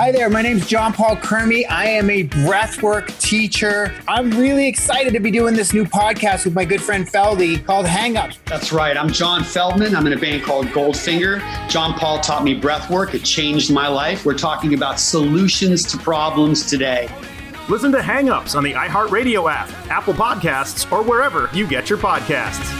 Hi there, my name is John Paul Kermy. I am a breathwork teacher. I'm really excited to be doing this new podcast with my good friend Feldy called Hangups. That's right. I'm John Feldmann. I'm in a band called Goldfinger. John Paul taught me breathwork. It changed my life. We're talking about solutions to problems today. Listen to Hangups on the iHeartRadio app, Apple Podcasts, or wherever you get your podcasts.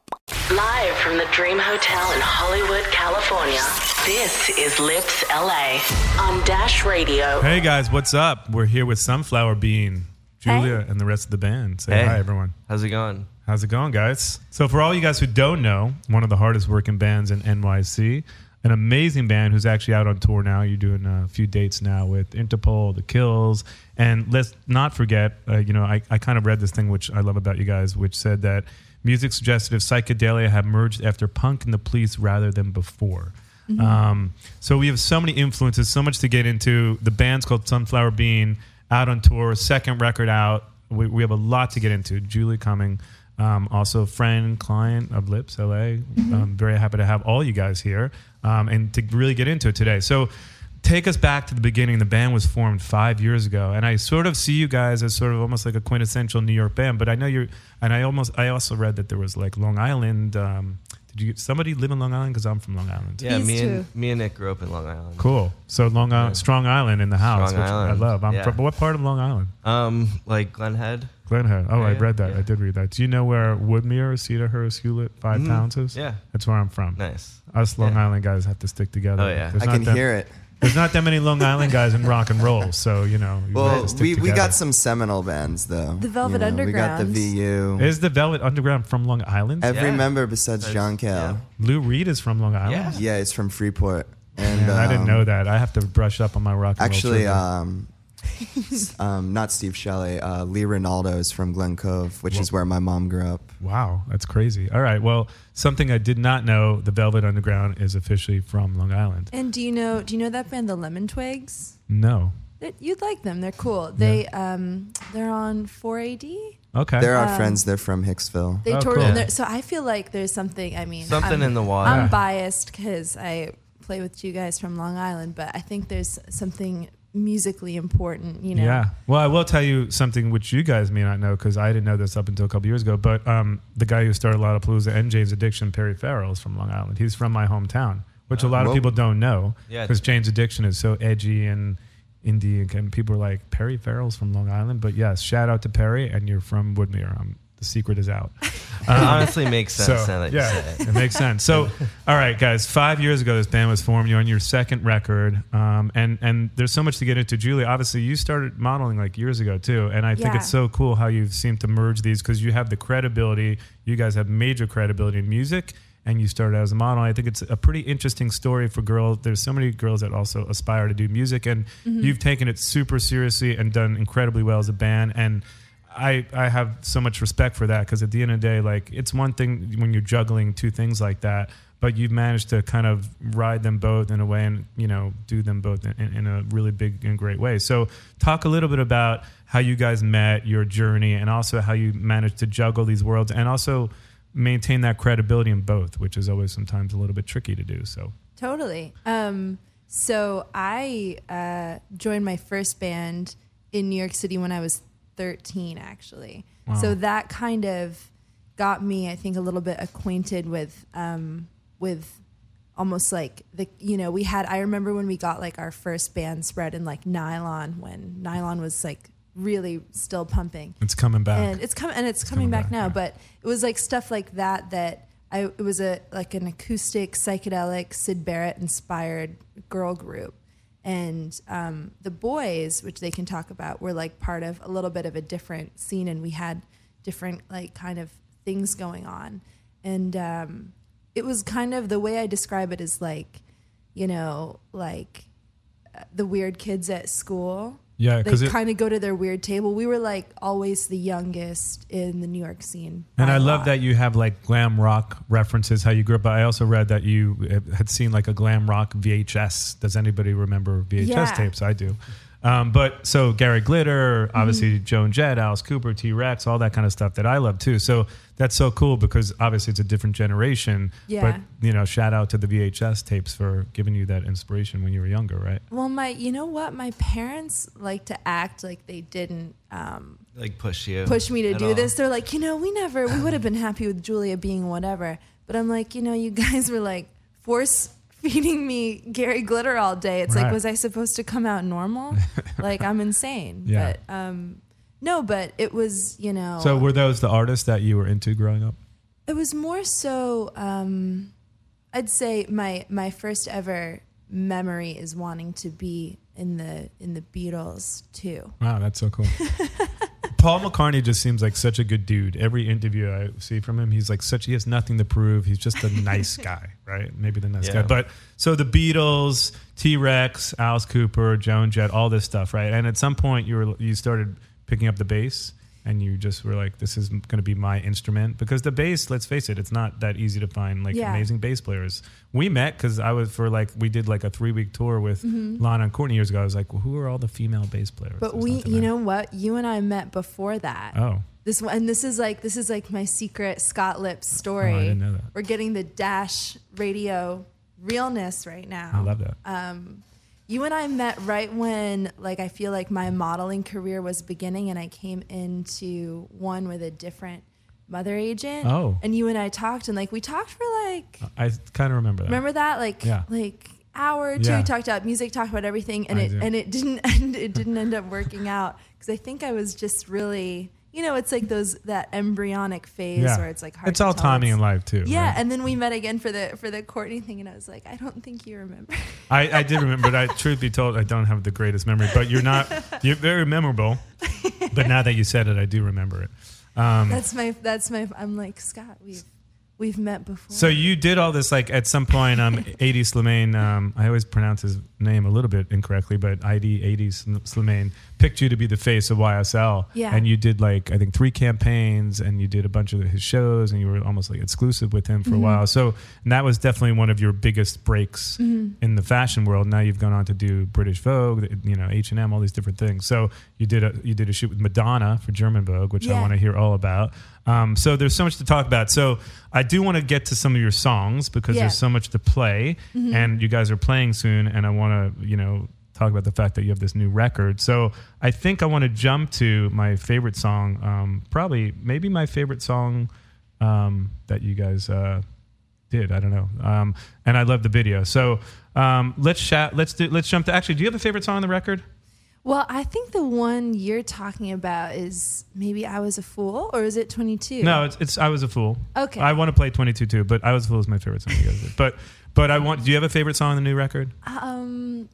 Live from the Dream Hotel in Hollywood, California. This is Lips LA on Dash Radio. Hey guys, what's up? We're here with Sunflower Bean, Julia, and the rest of the band. Say Hey. hi, everyone. How's it going? How's it going, guys? So, for all you guys who don't know, one of the hardest working bands in NYC, an amazing band who's actually out on tour now. You're doing a few dates now with Interpol, The Kills, and let's not forget. Uh, you know, I, I kind of read this thing which I love about you guys, which said that music suggested if psychedelia had merged after punk and the police rather than before. Um, so we have so many influences, so much to get into. The band's called Sunflower Bean, out on tour, second record out. We, we have a lot to get into. Julie Cumming, um, also friend, client of Lips LA. I'm very happy to have all you guys here um, and to really get into it today. So take us back to the beginning. The band was formed five years ago, and I sort of see you guys as sort of almost like a quintessential New York band. But I know you're, and I almost, I also read that there was like Long Island. Um, did you somebody live in Long Island? Because I'm from Long Island. Yeah, These me and me and Nick grew up in Long Island. Cool. So Long Island, Strong Island in the house, Strong which Island, I love. I'm yeah. from what part of Long Island? Um, like Glen Head. Glen Head. Oh, I read that. yeah. I did read that. Do you know where Woodmere, Cedarhurst, Hewlett, Five Mhm. Pounds is? Yeah. That's where I'm from. Nice. Us Long Yeah. Island guys have to stick together. Oh, yeah. There's I can that- hear it. There's not that many Long Island guys in rock and roll, so you know. you Well, to stick we, we got some seminal bands though. The Velvet You know, We got the VU. Is the Velvet Underground from Long Island? Every Yeah. member besides That's- John Cale. Lou Reed is from Long Island. Yeah. Yeah. he's from Freeport. And Man, I didn't um, know that. I have to brush up on my rock and Actually, roll. trivia. um, s- um, not Steve Shelley. Uh, Lee Ranaldo is from Glen Cove, which is where my mom grew up. Wow, that's crazy. All right. Well, something I did not know: the Velvet Underground is officially from Long Island. And do you know? Do you know that band, the Lemon Twigs? No. That- You'd like them. They're cool. They um they're on 4AD. Okay. They're our Um, friends. They're from Hicksville. They Oh, toured. cool. and So I feel like there's something. I mean, Something I'm, in the water. I'm biased because I play with you guys from Long Island, but I think there's something musically important. You know. Yeah. Well, I will tell you something which you guys may not know because I didn't know this up until a couple years ago. But um, the guy who started Lollapalooza and Jane's Addiction, Perry Farrell, is from Long Island. He's from my hometown, which a lot of people don't know Yeah. because Jane's Addiction is so edgy and indie, and- and people are like Perry Farrell's from Long Island. But yes, shout out to Perry, and you're from Woodmere. Um, the secret is out. It honestly makes sense So, now that yeah, you say it. it makes sense. So, all right, guys, five years ago, this band was formed. You're on your second record, um, and and there's so much to get into. Julie, obviously, you started modeling like years ago too, and I think Yeah. it's so cool how you seem to merge these because you have the credibility. You guys have major credibility in music. And you started as a model. I think it's a pretty interesting story for girls. There's so many girls that also aspire to do music, and Mm-hmm. you've taken it super seriously and done incredibly well as a band. And I I have so much respect for that because at the end of the day, like it's one thing when you're juggling two things like that, but you've managed to kind of ride them both in a way and you know do them both in, in a really big and great way. So talk a little bit about how you guys met, your journey, and also how you managed to juggle these worlds and also maintain that credibility in both, which is always sometimes a little bit tricky to do. So Totally. Um, so I uh, joined my first band in New York City when I was 13, actually. Wow. So that kind of got me, I think, a little bit acquainted with um, with almost like the you know we had. I remember when we got like our first band spread in like Nylon when Nylon was like really still pumping. it's coming back. And it's coming and it's, coming, back, now, but it was like stuff like that that I it was a like an acoustic psychedelic Syd Barrett inspired girl group. And um, the boys, which they can talk about, were like part of a little bit of a different scene, and we had different like kind of things going on. And um, it was kind of the way I describe it is like, you know, like uh, the weird kids at school. Yeah, they kind of go to their weird table. We were like always the youngest in the New York scene. And I love lot. that you have like glam rock references, how you grew up. But I also read that you had seen like a glam rock VHS. Does anybody remember VHS Yeah. tapes? I do. Um, but so Gary Glitter, Mm-hmm. obviously Joan Jett, Alice Cooper, T Rex, all that kind of stuff that I love too. So that's so cool because obviously it's a different generation. Yeah. But you know, shout out to the VHS tapes for giving you that inspiration when you were younger, right? Well, my, you know what? My parents like to act like they didn't um, Like push you. push me to do all. this. They're like, you know, we never, we would have been happy with Julia being whatever. But I'm like, you know, you guys were like force feeding me Gary Glitter all day. It's Right. like, was I supposed to come out normal? like, I'm insane. Yeah. But um, no, but it was, you know, So were those the artists that you were into growing up? it was more so um, i'd say my my first ever memory is wanting to be in the in the beatles too Wow, that's so cool. Paul McCartney just seems like such a good dude. Every interview I see from him, he's like such. He has nothing to prove. He's just a nice guy, right? Maybe the nice Yeah. guy. But so the Beatles, T Rex, Alice Cooper, Joan Jett, all this stuff, right? And at some point, you were you started picking up the bass, and you just were like, "This is going to be my instrument." Because the bass, let's face it, it's not that easy to find like Yeah. amazing bass players. We met because I was for like we did like a three week tour with Mhm. Lana and Courtney years ago. I was like, well, "Who are all the female bass players?" but we you know what you and i met before that Oh. this one and this is like this is like my secret scott lips story Oh, I didn't know that. we're getting the dash radio realness right now I love that. um, you and I met right when, like, I feel like my modeling career was beginning, and I came into one with a different mother agent. Oh. and you and I talked, and like we talked for like, I kind of remember that. remember that, like, Yeah. like hour or two. Yeah. Talked about music, talked about everything, and I it do. and it didn't end. It didn't end up working out because I think I was just really. You know, it's like those that embryonic phase Yeah. where it's like hard. It's to all tell timing in life, too, Yeah, right? and then we met again for the for the Courtney thing, and I was like, I don't think you remember. I, I did remember, but I, truth be told, I don't have the greatest memory. But you're not, you're very memorable. But now that you said it, I do remember it. Um, that's my that's my I'm like Scott we've we've met before. so you did all this like at some point. Um, Hedi Slimane. Um, I always pronounce his name a little bit incorrectly, but ID Hedi Slimane picked you to be the face of YSL. Yeah. And you did like I think three campaigns, and you did a bunch of his shows, and you were almost like exclusive with him for Mhm. a while. So and that was definitely one of your biggest breaks Mhm. in the fashion world. Now you've gone on to do British Vogue, you know H and M, all these different things. So you did a you did a shoot with Madonna for German Vogue, which I want to hear all about. Um, so there's so much to talk about. So I do want to get to some of your songs because Yeah. there's so much to play, Mhm. and you guys are playing soon, and I want to you know talk about the fact that you have this new record. So I think I want to jump to my favorite song, um, probably maybe my favorite song um, that you guys. Uh, did I don't know, um, and I love the video. So um, let's chat. Let's do. Let's jump to. Actually, do you have a favorite song on the record? Well, I think the one you're talking about is maybe I was a fool, or is it 22? No, it's, it's I was a fool. Okay. I want to play twenty two too, but I was a fool is my favorite song. You guys did. But but I want. Do you have a favorite song on the new record? Um,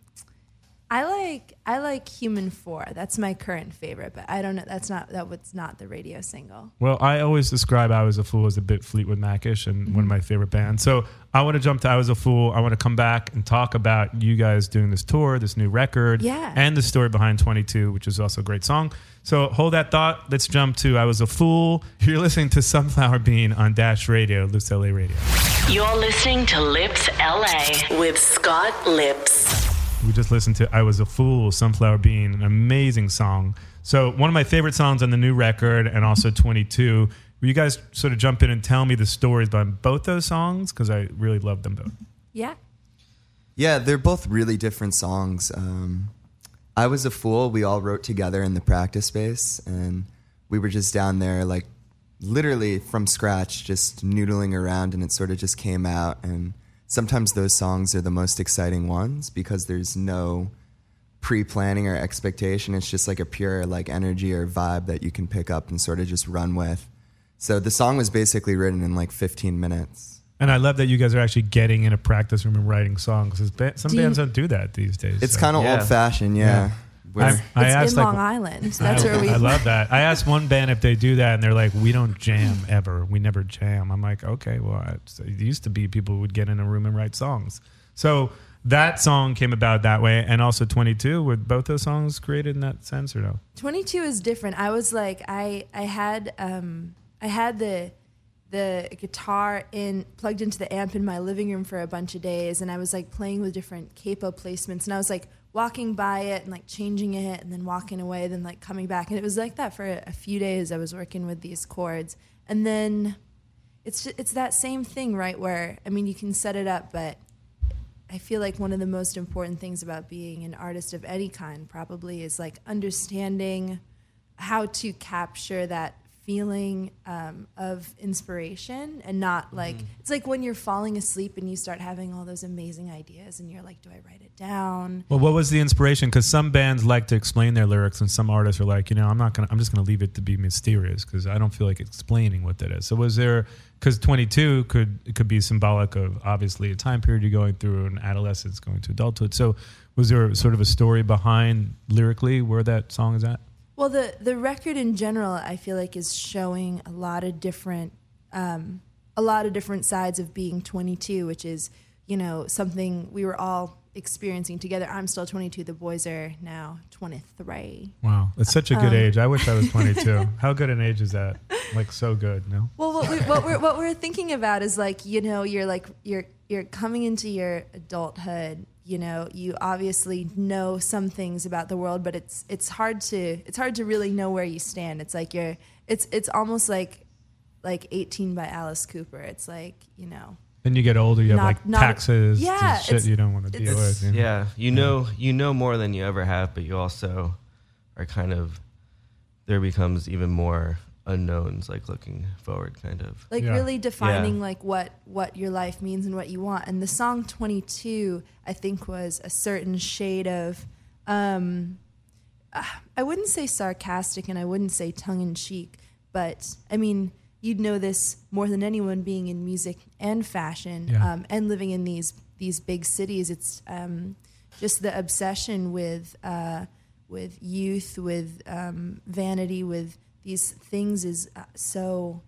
I like I like Human For. That's my current favorite, but I don't know. That's not that was not the radio single. Well, I always describe I Was a Fool as a bit Fleetwood Macish and one of my mm-hmm. favorite bands. So I want to jump to I Was a Fool. I want to come back and talk about you guys doing this tour, this new record, Yeah. and the story behind 22, which is also a great song. So hold that thought. Let's jump to I Was a Fool. You're listening to Sunflower Bean on Dash Radio, Loose LA Radio. You're listening to Lips LA with Scott Lips. We just listened to I Was a Fool, Sunflower Bean, an amazing song. So, one of my favorite songs on the new record and also 22. Will you guys sort of jump in and tell me the stories behind both those songs? Because I really love them both. Yeah. Yeah, they're both really different songs. Um, I was a fool. We all wrote together in the practice space, and we were just down there, like literally from scratch, just noodling around, and it sort of just came out. And sometimes those songs are the most exciting ones because there's no pre-planning or expectation. It's just like a pure like energy or vibe that you can pick up and sort of just run with. So the song was basically written in like 15 minutes. And I love that you guys are actually getting in a practice room and writing songs. 'cause ba- some Do you- bands don't do that these days. It's so. kind of Yeah. old-fashioned, yeah. Where- I, I it's asked in like, Long Island. That's I, where we. I love that. I asked one band if they do that, and they're like, "We don't jam ever. We never jam." I'm like, "Okay, well, it used to be people would get in a room and write songs." So that song came about that way, and also 22. Were both those songs created in that sense, or no? 22 is different. I was like I I had um I had the the guitar in plugged into the amp in my living room for a bunch of days and I was like playing with different capo placements and I was like walking by it and like changing it and then walking away then like coming back. And it was like that for a, few days I was working with these chords. And then it's ju- it's that same thing right where I mean you can set it up but I feel like one of the most important things about being an artist of any kind probably is like understanding how to capture that feeling um, of inspiration and not like it's like when you're falling asleep and you start having all those amazing ideas and you're like do i write it down Well, what was the inspiration? Because some bands like to explain their lyrics, and some artists are like, you know, I'm not gonna, I'm just gonna leave it to be mysterious because I don't feel like explaining what that is. So was there? Because 22 could could be symbolic of obviously a time period you're going through, an adolescence going to adulthood. So was there sort of a story behind lyrically where that song is at? Well, the the record in general, I feel like, is showing a lot of different, um, a lot of different sides of being 22, which is, you know, something we were all experiencing together. I'm still 22. The boys are now 23. Wow, that's such a good Um, age. I wish I was 22. How good an age is that? Like so good, no? Well, what, we, what we're what we're thinking about is like you know you're like you're you're coming into your adulthood. You know, you obviously know some things about the world, but it's it's hard to it's hard to really know where you stand. It's like you're it's it's almost like like 18 by Alice Cooper. It's like you know Then you get older, you have like not- taxes, yeah, and shit you don't want to deal with. you know? Yeah, you know, you know more than you ever have, but you also are kind of there becomes even more unknowns, like looking forward, kind of. like Yeah. really defining Yeah. like what what your life means and what you want and the song 22 i think was a certain shade of um uh, i wouldn't say sarcastic and i wouldn't say tongue-in-cheek but i mean you'd know this more than anyone being in music and fashion Yeah. um, and living in these these big cities it's um, just the obsession with uh, with youth with um, vanity with these things is uh, so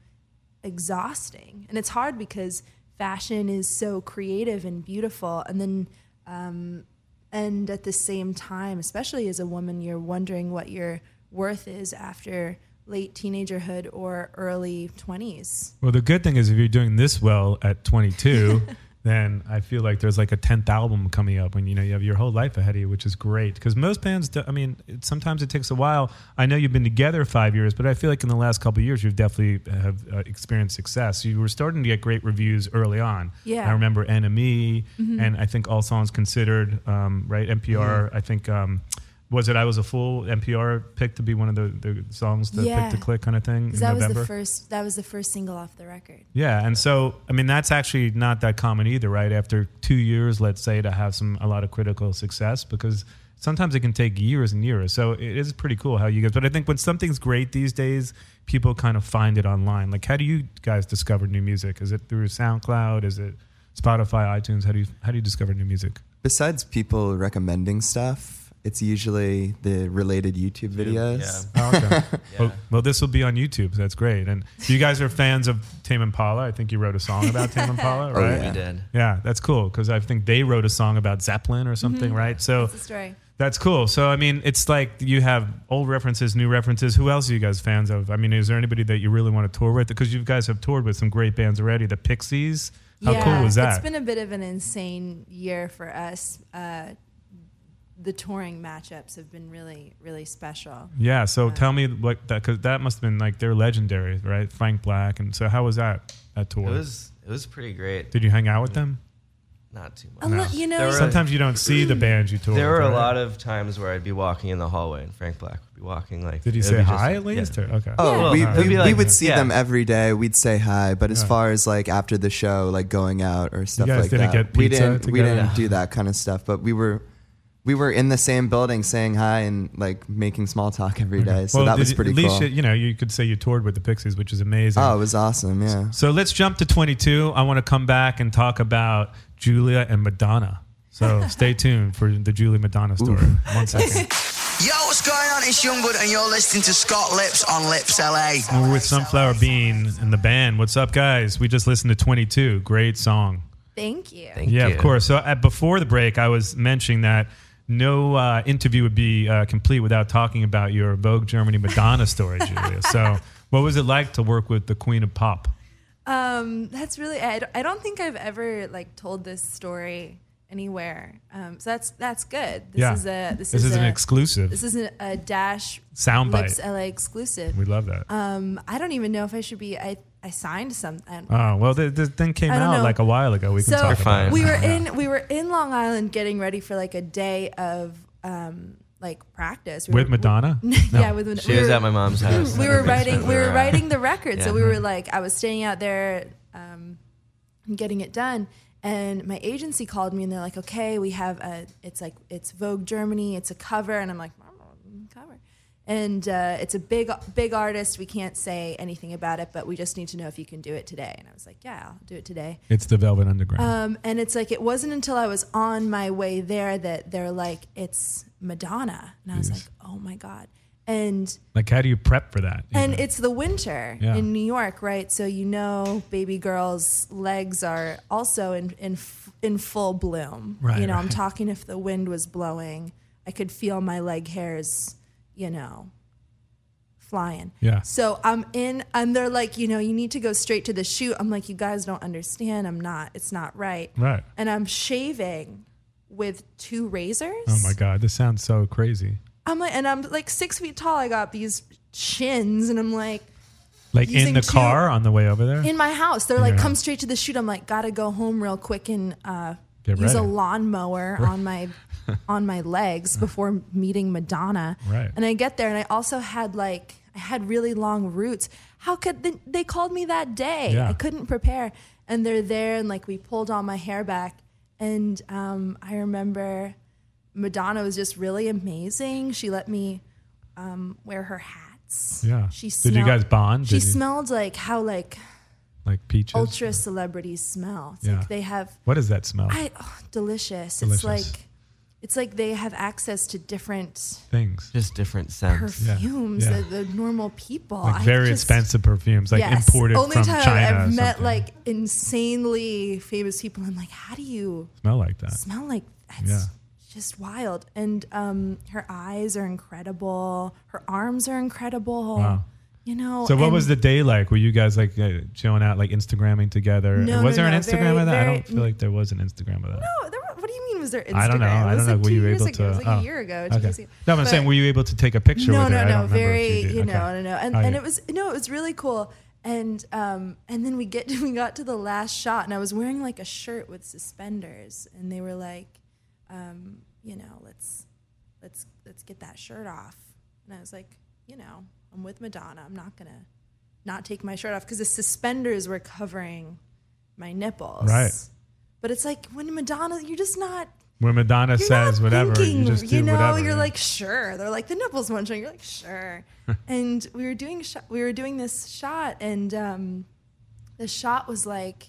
exhausting. And it's hard because fashion is so creative and beautiful. And then um, and at the same time especially as a woman you're wondering what your worth is after late teenagerhood or early 20s Well, the good thing is if you're doing this well at 22, then I feel like there's like a 10th album coming up when you know you have your whole life ahead of you, which is great. Because most bands, do, I mean, it, sometimes it takes a while. I know you've been together five years, but I feel like in the last couple of years you've definitely have uh, experienced success. You were starting to get great reviews early on. Yeah. I remember NME, Mhm. and I think All Songs Considered, um, right? NPR. I think. Um, was it I Was a Fool? NPR picked to be one of the, the songs to Yeah. pick to click kind of thing in 'Cause that November. was the first that was the first single off the record Yeah, and so I mean that's actually not that common either, right? After two years, let's say, to have some a lot of critical success, because sometimes it can take years and years. So it is pretty cool how you guys. But I think when something's great these days, people kind of find it online. Like, how do you guys discover new music? Is it through SoundCloud? Is it Spotify, iTunes? How do you how do you discover new music? Besides people recommending stuff, it's usually the related YouTube videos. Oh, okay. well, well, this will be on YouTube. So that's great. And you guys are fans of Tame Impala. I think you wrote a song about Tame Impala, Oh, right? yeah. We did. Yeah, that's cool because I think they wrote a song about Zeppelin or something, Mhm. right? So That's that's cool. So I mean, it's like you have old references, new references. Who else are you guys fans of? I mean, is there anybody that you really want to tour with? Because you guys have toured with some great bands already. The Pixies. How yeah, cool was that? It's been a bit of an insane year for us. Uh, the touring matchups have been really, really special. yeah. So um, tell me what that because that must have been like they're legendary, right? Frank Black, and so how was that that tour? It was it was pretty great. Did you hang out with them? Not too A much. li- you know- There were- Sometimes you don't see the bands you tour. There with, were a right? lot of times where I'd be walking in the hallway and Frank Black would be walking like. Did he say hi just- at least? yeah. Or- okay. Oh, Well, we, it'd we, be we would see yeah. them every day. We'd say hi, but as Yeah. far as like after the show, like going out or stuff guys like didn't that, get we didn't. We didn't do that kind of stuff. But we were, we were in the same building, saying hi and like making small talk every day. So Well, that was pretty at least cool. You, you know, you could say you toured with the Pixies, which is amazing. oh, it was awesome. Yeah. So let's jump to 22. I want to come back and talk about Julia and Madonna. So stay tuned for the Julia Madonna story. One second. Yo, what's going on? It's Youngwood, and you're listening to Scott Lips on Lips LA. And we're with Sunflower Bean and the band. What's up, guys? We just listened to 22. Great song. Thank you. yeah, of course. So uh, before the break, I was mentioning that no uh, interview would be uh, complete without talking about your Vogue Germany Madonna story, Julia. So what was it like to work with the Queen of Pop? Um, that's really. I don't, I don't think I've ever like told this story anywhere. Um, so that's that's good. This Yeah. is a this, This is, is an a- exclusive. This is a, a dash Soundbite. LA exclusive. We love that. Um, I don't even know if I should be. I I signed something. Oh well, the, the thing came out know. like a while ago. We can talk about it. we were in we were in Long Island getting ready for like a day of um, like practice We With were- Madonna? yeah, No. with Madonna. She was at my mom's house We were writing we We were were, writing the record, so we were like I was staying out there um, getting it done. And my agency called me and they're like, okay, we have a, it's like, it's Vogue Germany, it's a cover. And I'm like, cover. And uh, it's a big, big artist. We can't say anything about it, but we just need to know if you can do it today. And I was like, yeah, I'll do it today. It's the Velvet Underground. Um, and it's like, it wasn't until I was on my way there that they're like, it's Madonna. And I was like, oh my God. And like, how do you prep for that? and it's the winter Yeah. in New York, right? So you know, baby girls' legs are also in in in full bloom. Right, you know, I'm talking if the wind was blowing, I could feel my leg hairs, you know, flying. Yeah. So I'm in, and they're like, you know, you need to go straight to the shoot. I'm like, you guys don't understand. I'm not. It's not right. Right. And I'm shaving with two razors. Oh my God, this sounds so crazy. I'm like, and I'm like six feet tall. I got these chins, and I'm like, Like in the two- car on the way over there. in my house. They're In like, come house. straight to the shoot. I'm like, gotta go home real quick and uh, use a lawnmower on my on my legs before meeting Madonna. Right. And I get there, and I also had like I had really long roots. How could they, they called me that day? Yeah. I couldn't prepare, and they're there, and like we pulled all my hair back, and um, I remember Madonna was just really amazing. She let me um, wear her hats. Yeah. She Did you guys bond? She you- smelled like how like like peaches. ultra celebrities smell. It's Yeah. like they have What is that smell? I oh, delicious. Delicious. It's like it's like they have access to different Things. Just different scents. perfumes Yeah. that the normal people. Like very just- expensive perfumes, like Yes. imported Only from time China. I've met something. like insanely famous people. I'm like, how do you smell like that. smell like that's Yeah. just wild. And um, her eyes are incredible. Her arms are incredible. Wow. You know. So what was the day like? Were you guys like uh, chilling out, like Instagramming together? No, was no, there no, an Instagram very, of that? I don't feel like there was an Instagram of that. No, there, what do you mean? Was there Instagram? I don't know. I It was don't know. like were you able ago. to? It was like oh, a year ago. okay. ago. No, I'm saying, were you able to take a picture no, with no, her? No, don't very, did. you know, Okay. no, no, and Oh, and yeah. it was no, it was really cool. And um, and then we get to, we got to the last shot, and I was wearing like a shirt with suspenders, and they were like, um, you know, let's let's let's get that shirt off, and I was like, you know, I'm with Madonna, I'm not gonna not take my shirt off because the suspenders were covering my nipples, Right. But it's like when Madonna, you're just not When Madonna you're says whatever, thinking, you just do you know, whatever. you're like sure. They're like the nipples one shot. You're like sure. and we were doing sh- we were doing this shot, and um, the shot was like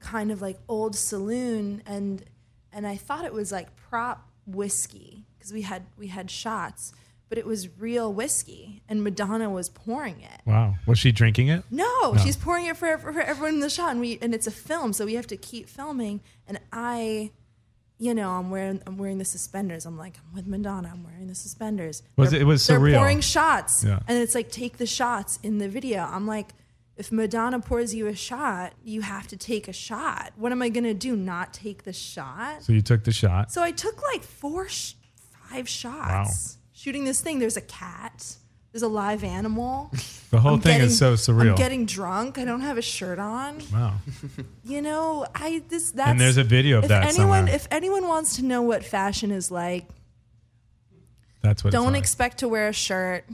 kind of like old saloon, and and I thought it was like prop whiskey because we had we had shots, but it was real whiskey, and Madonna was pouring it. Wow. Was she drinking it? No, No. she's pouring it for, for everyone in the shot, and we and it's a film, so we have to keep filming. And I, you know, I'm wearing I'm wearing the suspenders. I'm like, I'm with Madonna. I'm wearing the suspenders. Was They're- it- it was they're surreal. pouring shots, Yeah. and it's like take the shots in the video. I'm like, if Madonna pours you a shot, you have to take a shot. What am I gonna do? Not take the shot? So you took the shot. So I took like four, sh- five shots shooting this thing. There's a cat. There's a live animal. The whole I'm thing getting- is so surreal. I'm getting drunk. I don't have a shirt on. wow. You know, I this that's and there's a video of if that anyone somewhere. if anyone wants to know what fashion is like, That's what don't like. expect to wear a shirt.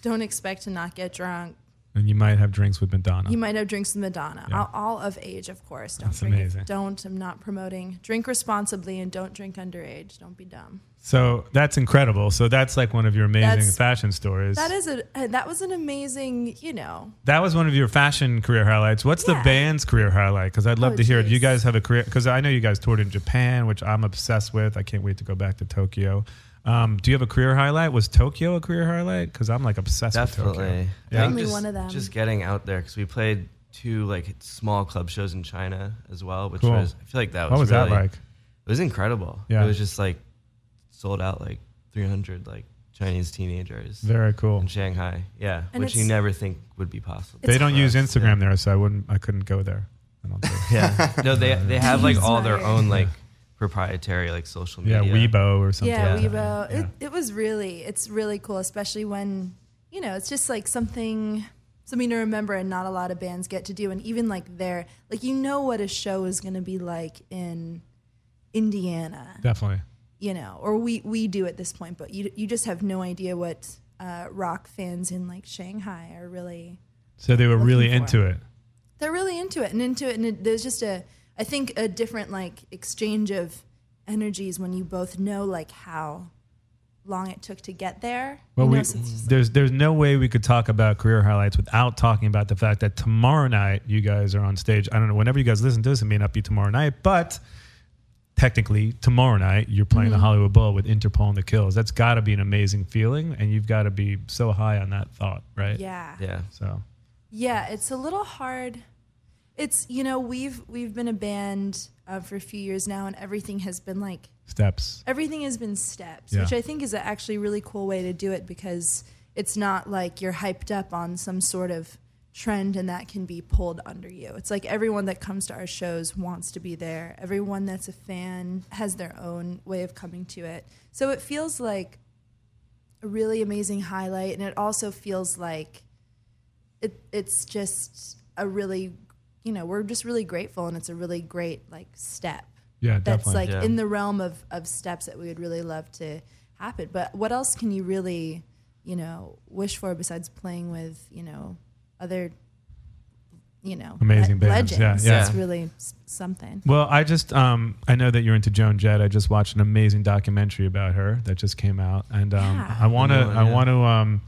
Don't expect to not get drunk. And you might have drinks with Madonna. You might have drinks with Madonna. Yeah. All, all of age, of course. Don't That's drink. amazing. Don't. I'm not promoting. Drink responsibly and don't drink underage. Don't be dumb. so that's incredible. So that's like one of your amazing That's- fashion stories. That is a uh, that was an amazing. You know, That was one of your fashion career highlights. What's the band's career highlight? Because I'd love Oh, to hear it. You guys have a career, because I know you guys toured in Japan, which I'm obsessed with. I can't wait to go back to Tokyo. Um, do you have a career highlight? Was Tokyo a career highlight? Because I'm like obsessed with Definitely. Tokyo. I Yeah. think Definitely just, one of them. Just getting out there because we played two like small club shows in China as well, which Cool. was I feel like that was What was that really- like? It was incredible. Yeah. It was just like sold out like 300 like Chinese teenagers. Very cool. In Shanghai, yeah, And which you it's- never think would be possible. They don't for use us, Instagram there, so I wouldn't. I couldn't go there. I don't think. Yeah. no, they they have like all their own like proprietary like social media. Yeah. Weibo or something. yeah, like that. Weibo. Yeah. It, it was really, it's really cool, especially when you know, it's just like something, something to remember, and not a lot of bands get to do. And even like there, like you know what a show is going to be like in Indiana, Definitely. you know, or we we do at this point, but you you just have no idea what uh, rock fans in like Shanghai are really. So they were really for. into it. They're really into it and into it, and it, there's just a, I think, a different like exchange of energies when you both know like how long it took to get there. Well, you know, we, so it's just there's there's no way we could talk about career highlights without talking about the fact that tomorrow night you guys are on stage. I don't know whenever you guys listen to this, it may not be tomorrow night, but technically tomorrow night you're playing the Mm-hmm. Hollywood Bowl with Interpol and the Kills. That's got to be an amazing feeling, and you've got to be so high on that thought, right? yeah. Yeah. So Yeah, it's a little hard. It's you know we've we've been a band uh, for a few years now, and everything has been like steps. everything has been steps, Yeah. which I think is actually a really cool way to do it because it's not like you're hyped up on some sort of trend and that can be pulled under you. It's like everyone that comes to our shows wants to be there. Everyone that's a fan has their own way of coming to it. So it feels like a really amazing highlight and it also feels like it it's just a really you know, we're just really grateful and it's a really great like step Yeah, that's definitely. like Yeah. in the realm of, of steps that we would really love to happen. But what else can you really, you know, wish for besides playing with, you know, other, you know, Amazing bands. Yeah, legends? yeah. It's really s- something. Well, I just um, I know that you're into Joan Jett. I just watched an amazing documentary about her that just came out, and um, Yeah. I want to Good one, I want to um,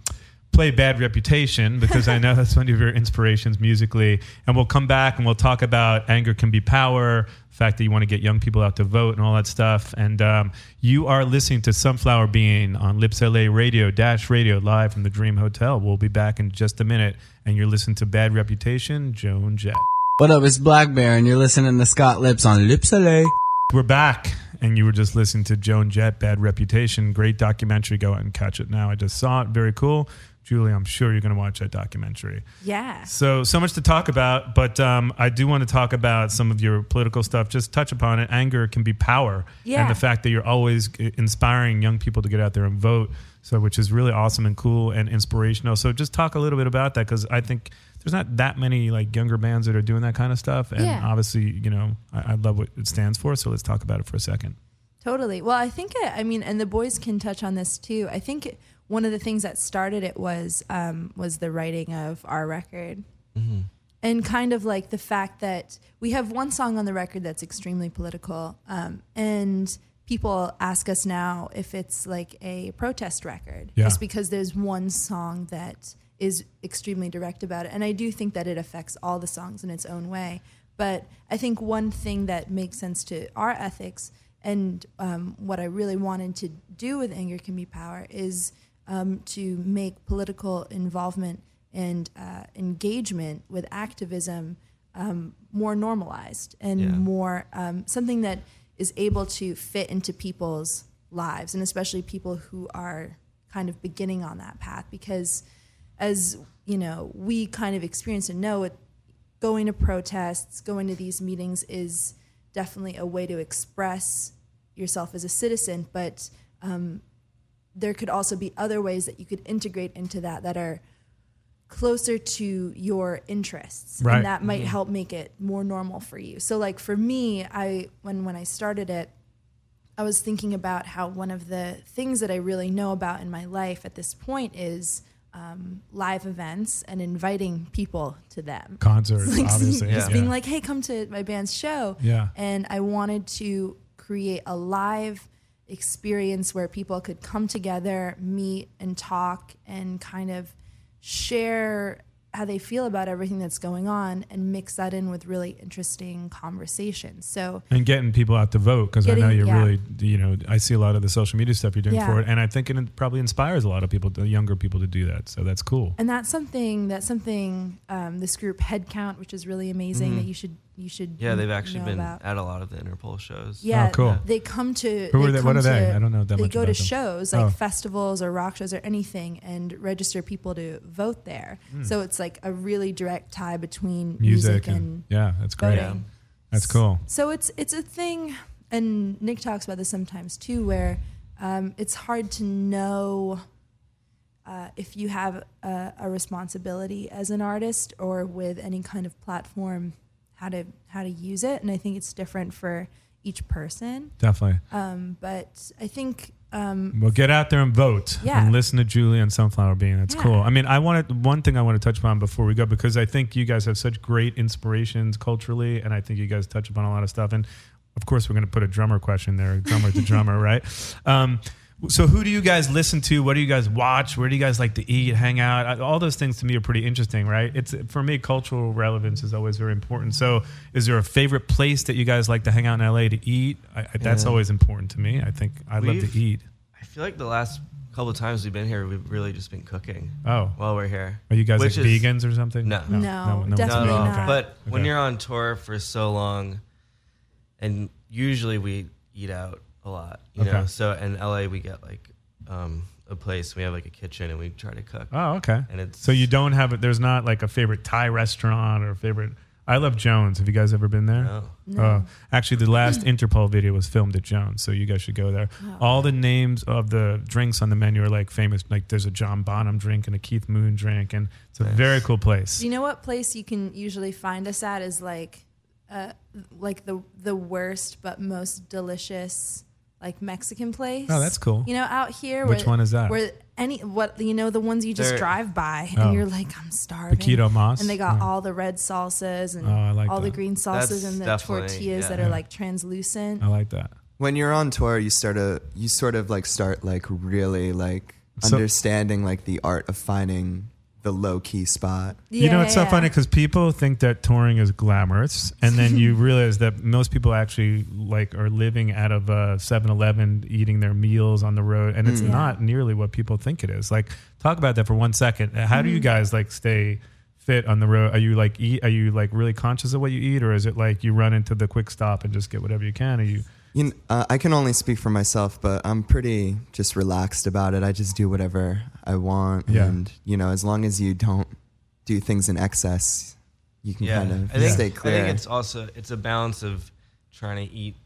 play Bad Reputation because I know that's one of your inspirations musically. And we'll come back and we'll talk about anger can be power, the fact that you want to get young people out to vote and all that stuff. And um, you are listening to Sunflower Bean on Lips LA Radio Dash Radio live from the Dream Hotel. We'll be back in just a minute, and you're listening to Bad Reputation, Joan Jett. What up, it's Black Bear, and you're listening to Scott Lips on Lips LA. We're back, and you were just listening to Joan Jett, Bad Reputation. Great documentary. Go out and catch it now. I just saw it. Very cool. Julie, I'm sure you're going to watch that documentary. Yeah. So, so much to talk about, but um, I do want to talk about some of your political stuff. Just touch upon it. Anger can be power. Yeah. And the fact that you're always uh, inspiring young people to get out there and vote, so which is really awesome and cool and inspirational. So, just talk a little bit about that because I think there's not that many like younger bands that are doing that kind of stuff. And Yeah. obviously, you know, I, I love what it stands for. So, let's talk about it for a second. Totally. Well, I think it, I mean, and the boys can touch on this too. I think it, one of the things that started it was um, was the writing of our record, and kind of like the fact that we have one song on the record that's extremely political, um, and people ask us now if it's like a protest record, Yeah. just because there's one song that is extremely direct about it, and I do think that it affects all the songs in its own way. But I think one thing that makes sense to our ethics and um, what I really wanted to do with Anger Can Be Power is um, to make political involvement and uh, engagement with activism um, more normalized and Yeah. more um, something that is able to fit into people's lives, and especially people who are kind of beginning on that path. Because, as you know, we kind of experience and know it, going to protests, going to these meetings is definitely a way to express yourself as a citizen, but um, there could also be other ways that you could integrate into that that are closer to your interests Right. and that might Mhm. help make it more normal for you so like for me i when when i started it i was thinking about how one of the things that i really know about in my life at this point is um, live events and inviting people to them Concerts, Like, obviously, just yeah. being Yeah. like hey come to my band's show Yeah. and I wanted to create a live experience where people could come together, meet, and talk, and kind of share how they feel about everything that's going on and mix that in with really interesting conversations. So, and getting people out to vote because I know you're yeah. really you know I see a lot of the social media stuff you're doing Yeah. for it, and I think it probably inspires a lot of people, the younger people, to do that. So that's cool. and that's something that's something um, this group Headcount, which is really amazing, Mhm. that you should you should Yeah, they've actually know been about. at a lot of the Interpol shows. Yeah, Oh, cool. They come to. Who are they- what are they? to- I don't know that They much go to them. shows like Oh. festivals or rock shows or anything, and register people to vote there. Hmm. So it's like a really direct tie between Music music, and, and, yeah, that's great. voting. That's cool. So it's it's a thing, and Nick talks about this sometimes too, where um, it's hard to know uh, if you have a, a responsibility as an artist or with any kind of platform, how to how to use it. And I think it's different for each person. Definitely. Um, but I think um, Well, get out there and vote Yeah. and listen to Julie and Sunflower Bean. That's Yeah. cool. I mean, I wanted one thing I want to touch upon before we go because I think you guys have such great inspirations culturally, and I think you guys touch upon a lot of stuff. And of course, we're going to put a drummer question there, drummer to drummer, right? Um, so, who do you guys listen to? What do you guys watch? Where do you guys like to eat, hang out? All those things to me are pretty interesting, right? It's for me, cultural relevance is always very important. So, is there a favorite place that you guys like to hang out in LA to eat? I, I, that's Yeah. always important to me. I think I love to eat. I feel like the last couple of times we've been here, we've really just been cooking. Oh. while we're here. Are you guys Which like is- vegans or something? No, No, not definitely at all. not. But when you're on tour for so long, and usually we eat out a lot, you know. So in LA, we get like um, a place. We have like a kitchen, and we try to cook. Oh, okay. And it's so you don't have it. There's not like a favorite Thai restaurant or a favorite. I love Jones. Have you guys ever been there? No. No. Uh, actually, the last Interpol video was filmed at Jones, so you guys should go there. Oh. All the names of the drinks on the menu are like famous. Like there's a John Bonham drink and a Keith Moon drink, and it's a very cool place. Do you know what place you can usually find us at is like, uh, like the the worst but most delicious like Mexican place. Oh, that's cool. You know, out here. Which where, one is that? Where any what you know the ones you just They're- drive by Oh. and you're like I'm starving. Poquito Más? And they got Yeah. all the red salsas and Oh, like all the green salsas That's and the definitely- tortillas that yeah. are like translucent. I like that. When you're on tour, you start to you sort of like start like really like So- understanding like the art of finding the low key spot. you know, it's so funny because people think that touring is glamorous, and then you realize that most people actually like are living out of a 7-Eleven, eating their meals on the road, and it's Mm. not nearly what people think it is. Like, talk about that for one second. How do you Mhm. guys like stay fit on the road? Are you like eat? Are you like really conscious of what you eat, or is it like you run into the quick stop and just get whatever you can? Are you? You kn- uh, I can only speak for myself, but I'm pretty just relaxed about it. I just do whatever I want, Yeah. and you know, as long as you don't do things in excess, you can yeah, kind of I think, stay clear. I think it's also it's a balance of trying to eat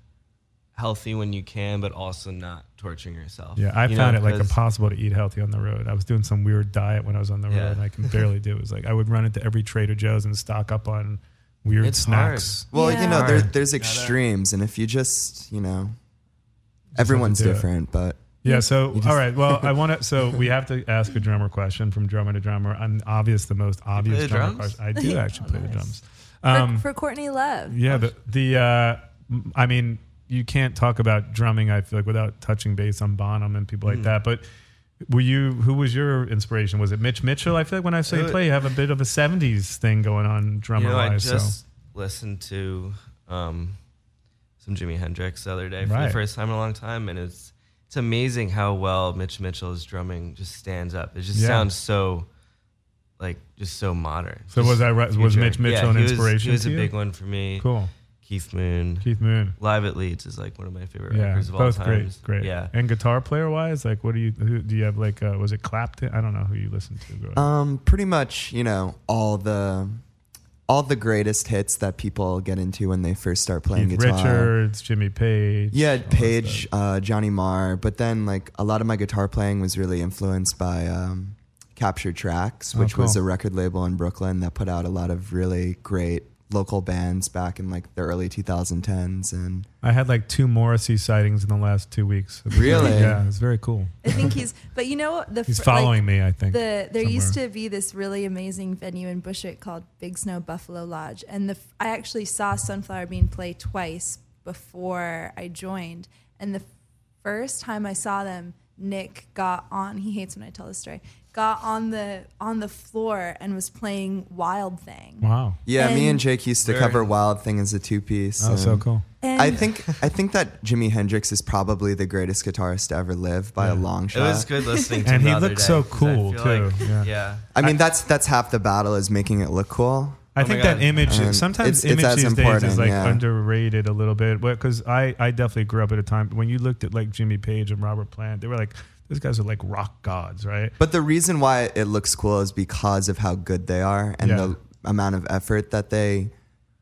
healthy when you can, but also not torturing yourself. Yeah, I You found know, it like impossible to eat healthy on the road. I was doing some weird diet when I was on the road, Yeah. and I can barely do it. It was like I would run into every Trader Joe's and stock up on weird It's hard. snacks. well, you know, there, Hard. extremes, and if you just, you know, everyone's do it. different, but Yeah. So, just- all right. Well, I want to. So, we have to ask a drummer question from drummer to drummer. And obvious, the most obvious the drummer drums? question. I do actually play the drums. For, Um, for Courtney Love. yeah. The the. Uh, m- I mean, you can't talk about drumming. I feel like without touching base on Bonham and people like Mm. that. But were you? Who was your inspiration? Was it Mitch Mitchell? I feel like when I saw you It- play, you have a bit of a '70s thing going on drummer you know, I wise. just so listened to um, some Jimi Hendrix the other day for Right. the first time in a long time, and it's it's amazing how well Mitch Mitchell's drumming just stands up. It just Yeah. sounds so like just so modern. So was Just that right- was. Mitch Mitchell yeah, an was- inspiration He was a you? big one for me. Cool. Keith Moon. Keith Moon. Live at Leeds is like one of my favorite Yeah, records of all both time. great, great. Yeah. And guitar player wise, like, what do you who, do you have? Like, uh, was it Clapton? I don't know who you listened to. Um, pretty much, you know, all the all the greatest hits that people get into when they first start playing Keith guitar. Richards, Jimmy Page. Yeah, Page, uh, Johnny Marr. But then, like, a lot of my guitar playing was really influenced by um, Captured Tracks, Oh, which was a record label in Brooklyn that put out a lot of really great local bands back in like the early 2010s. And I had like two Morrissey sightings in the last two weeks. Really? Yeah, it's very cool. I think he's, but you know, the He's fr- following me, I think, The there used to be this really amazing venue in Bushwick called Big Snow Buffalo Lodge, and the f- I actually saw Sunflower Bean play twice before I joined, and the first time I saw them, Nick got on. He hates when I tell this story. Got on the on the floor and was playing Wild Thing. Wow. yeah, me and And- Jake used to Very cover nice. Wild Thing as a two piece. Oh, so cool. I think I think that Jimi Hendrix is probably the greatest guitarist to ever live by a long shot. It shot. was good listening to And him he the other looked so so 'cause I cool, feel too. like- Yeah. yeah. I mean, that's that's half the battle is making it look cool. I Oh think my that God. image And sometimes it's- it's image as these days is like yeah. underrated a little bit. Because I, I definitely grew up at a time when you looked at like Jimmy Page and Robert Plant, they were like those guys are like rock gods, right? But the reason why it looks cool is because of how good they are and Yeah. the amount of effort that they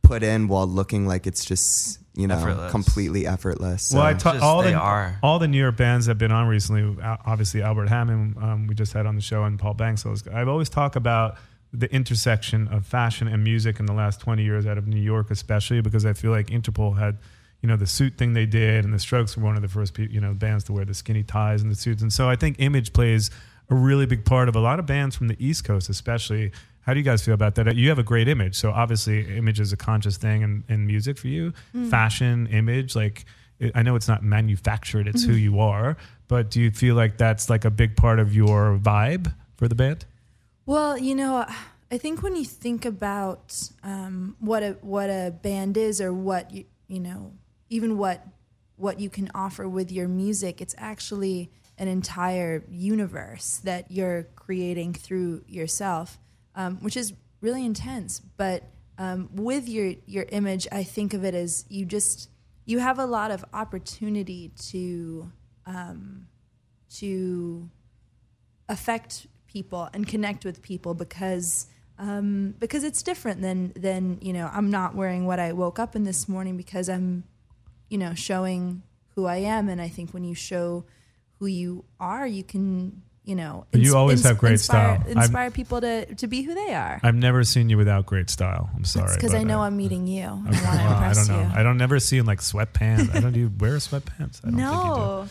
put in while looking like it's just you know Effortless. completely effortless. Well, I ta- Just all they the are. all the New York bands that have been on recently. Obviously, Albert Hammond, um, we just had on the show, and Paul Banks. Those I've always talk about the intersection of fashion and music in the last twenty years out of New York, especially because I feel like Interpol had, you know, the suit thing they did, and the Strokes were one of the first, you know, bands to wear the skinny ties and the suits, and so I think image plays a really big part of a lot of bands from the East Coast, especially. How do you guys feel about that? You have a great image, so obviously, image is a conscious thing in, in music for you. Mm. Fashion, image, like I know it's not manufactured; it's who Mhm. you are. But do you feel like that's like a big part of your vibe for the band? Well, you know, I think when you think about um, what a what a band is, or what you you know, even what what you can offer with your music, it's actually an entire universe that you're creating through yourself, um, which is really intense. But um, with your your image, I think of it as you just you have a lot of opportunity to um, to affect people and connect with people because um, because it's different than than you know I'm not wearing what I woke up in this morning because I'm you know showing who I am and I think when you show who you are you can you know But you always have great inspire, style. I'm- inspire people to to be who they are I've never seen you without great style. I'm sorry. because I know I'm meeting you I want to well, I don't know. you I don't never see in like sweatpants. I don't do you wear sweatpants. I don't no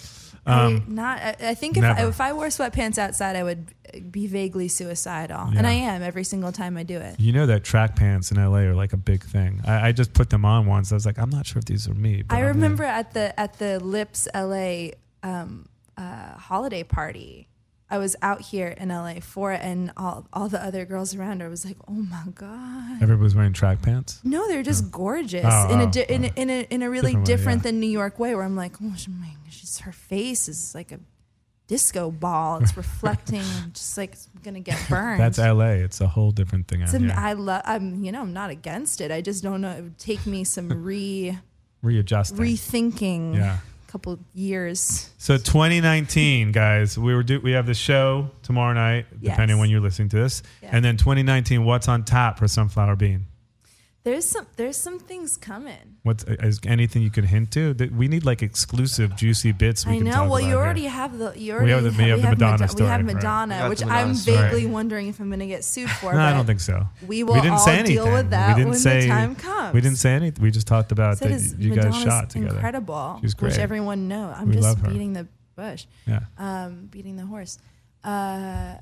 do. I, Um, not I, I think if I, if I wore sweatpants outside I would be vaguely suicidal and I am every single time I do it You know that track pants in LA are like a big thing. I, I just put them on once. I was like, I'm not sure if these are me. I I'm remember at the at the Lips LA um, uh, holiday party. I was out here in LA for it, and all all the other girls around her was like, "Oh my god!" Everybody was wearing track pants. No, they're just oh. gorgeous Oh, oh in, a oh, in, a in a in a really Different way, yeah. than New York way. Where I'm like, "Oh my, she's her face is like a disco ball. It's reflecting, just like it's gonna get burned." That's LA. It's a whole different thing out am- I love. I'm you know I'm not against it. I just don't know. It would take me some re Readjusting. rethinking. Yeah. Couple years. So 2019, guys, we were do, we have the show tomorrow night, depending Yes. when you're listening to this, Yeah. and then 2019. What's on tap for Sunflower Bean? There's some there's some things coming. What's is anything you can hint to? That we need like exclusive, juicy bits. We I can know. talk Well, about you here. already have the you We have the- we have the Mad- Madonna We have. Madonna, We got which the Madonna I'm story. vaguely wondering if I'm going to get sued for. No, I don't think so. We will we didn't all say anything. deal with that we didn't when say, the time comes. We didn't say anything. We just talked about Said that is you Madonna's guys shot together. Incredible, She's great. which everyone know. I'm We just love her. beating the bush. Yeah. Um, beating the horse. Uh,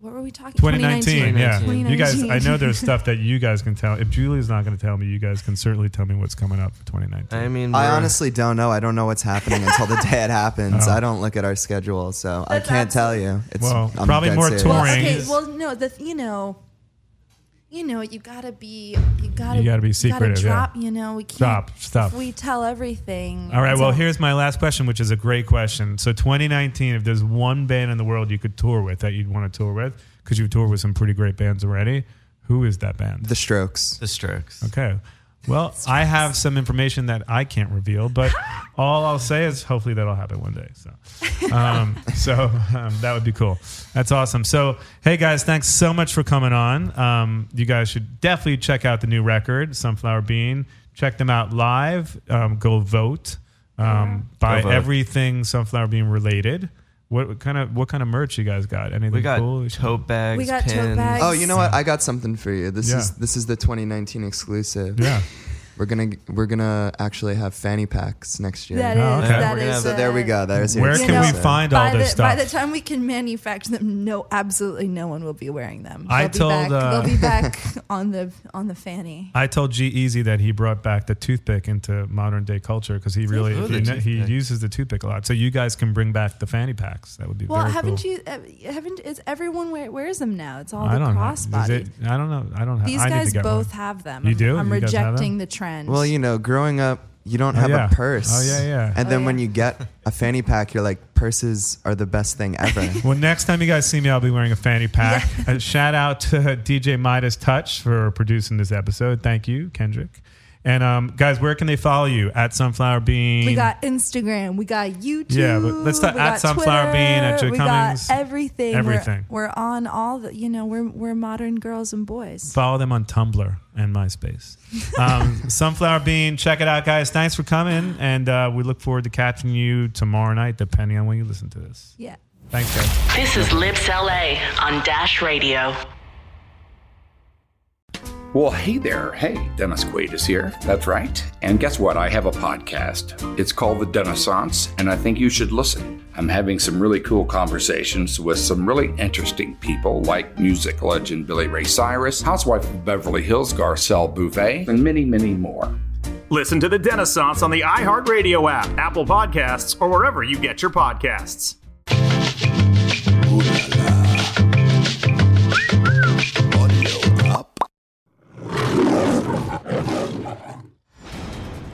what were we talking? 2019, yeah. 2019. You guys, I know there's stuff that you guys can tell. If Julie's not going to tell me, you guys can certainly tell me what's coming up for 2019. I mean, I honestly don't know. I don't know what's happening until the day it happens. Oh. I don't look at our schedule, so I can't tell you. It's Well, I'm probably more serious. touring. Well, okay. Well, no. The you know, you know, you gotta be, you gotta, You gotta be secretive, yeah. drop, you know, we can't. Stop, stop. If we tell everything. All right. Well, here's my last question, which is a great question. So, 2019, if there's one band in the world you could tour with that you'd want to tour with, because you've toured with some pretty great bands already, who is that band? The Strokes. The Strokes. Okay. Well, I have some information that I can't reveal, but all I'll say is hopefully that'll happen one day. So, um, so um, that would be cool. That's awesome. So, hey guys, thanks so much for coming on. Um, you guys should definitely check out the new record, Sunflower Bean. Check them out live. Um, go vote. Um, buy Go vote. everything Sunflower Bean related. What, what kind of what kind of merch you guys got? Anything We got cool? tote bags, We got tote pins. bags. Oh, you know what? I got something for you. This Yeah. is this is the 2019 exclusive. Yeah. We're gonna we're gonna actually have fanny packs next year. That is, Oh, okay. that We're gonna is, so there we uh, go. There's your Where You can we exclusive. find by all this the, stuff? By the time we can manufacture them, no, absolutely no one will be wearing them. I They'll be told, back, uh, they'll be back on the on the fanny. I told G-Eazy that he brought back the toothpick into modern day culture because he really Ooh, he, the he toothpick. uses the toothpick a lot. So you guys can bring back the fanny packs. That would be Well, very haven't cool. you? Uh, haven't? Is everyone wear, wears them now? It's all I the don't know. crossbody. It- I don't know. I don't have. These I need guys to get both one. have them. You I'm- do? I'm You guys have them? rejecting the trend. Well, you know, growing up, you don't Oh, have yeah. a purse. Oh, yeah, yeah. And Oh, then yeah. when you get a fanny pack, you're like, purses are the best thing ever. Well, next time you guys see me, I'll be wearing a fanny pack. A shout out to DJ Midas Touch for producing this episode. Thank you, Kendrick. And um, guys, where can they follow you? At Sunflower Bean. we got Instagram, we got YouTube. Yeah, but let's start at Sunflower Twitter, Bean, at Joy we Cummings. got everything. We're- Everything. We're, on all the. You know, we're we're modern girls and boys. Follow them on Tumblr and MySpace. Um, Sunflower Bean, check it out, guys. Thanks for coming, and uh, we look forward to catching you tomorrow night, depending on when you listen to this. Yeah. Thanks, guys. This is Lips LA on Dash Radio. Well, hey there. Hey, Dennis Quaid is here. That's right. And guess what? I have a podcast. It's called The Denaissance, and I think you should listen. I'm having some really cool conversations with some really interesting people like music legend Billy Ray Cyrus, housewife of Beverly Hills Garcelle Beauvais, and many, many more. Listen to the Denaissance on the iHeartRadio app, Apple Podcasts, or wherever you get your podcasts.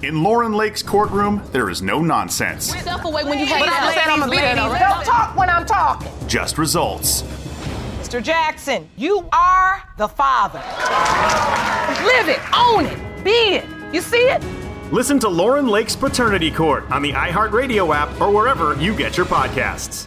In Lauren Lake's courtroom, there is no nonsense, Step away when you But hang I out. said I'm gonna be there. Don't talk when I'm talking. just results. Mr. Jackson, you are the father. Live it, own it, be it. You see it? Listen to Lauren Lake's Paternity Court on the iHeartRadio app or wherever you get your podcasts.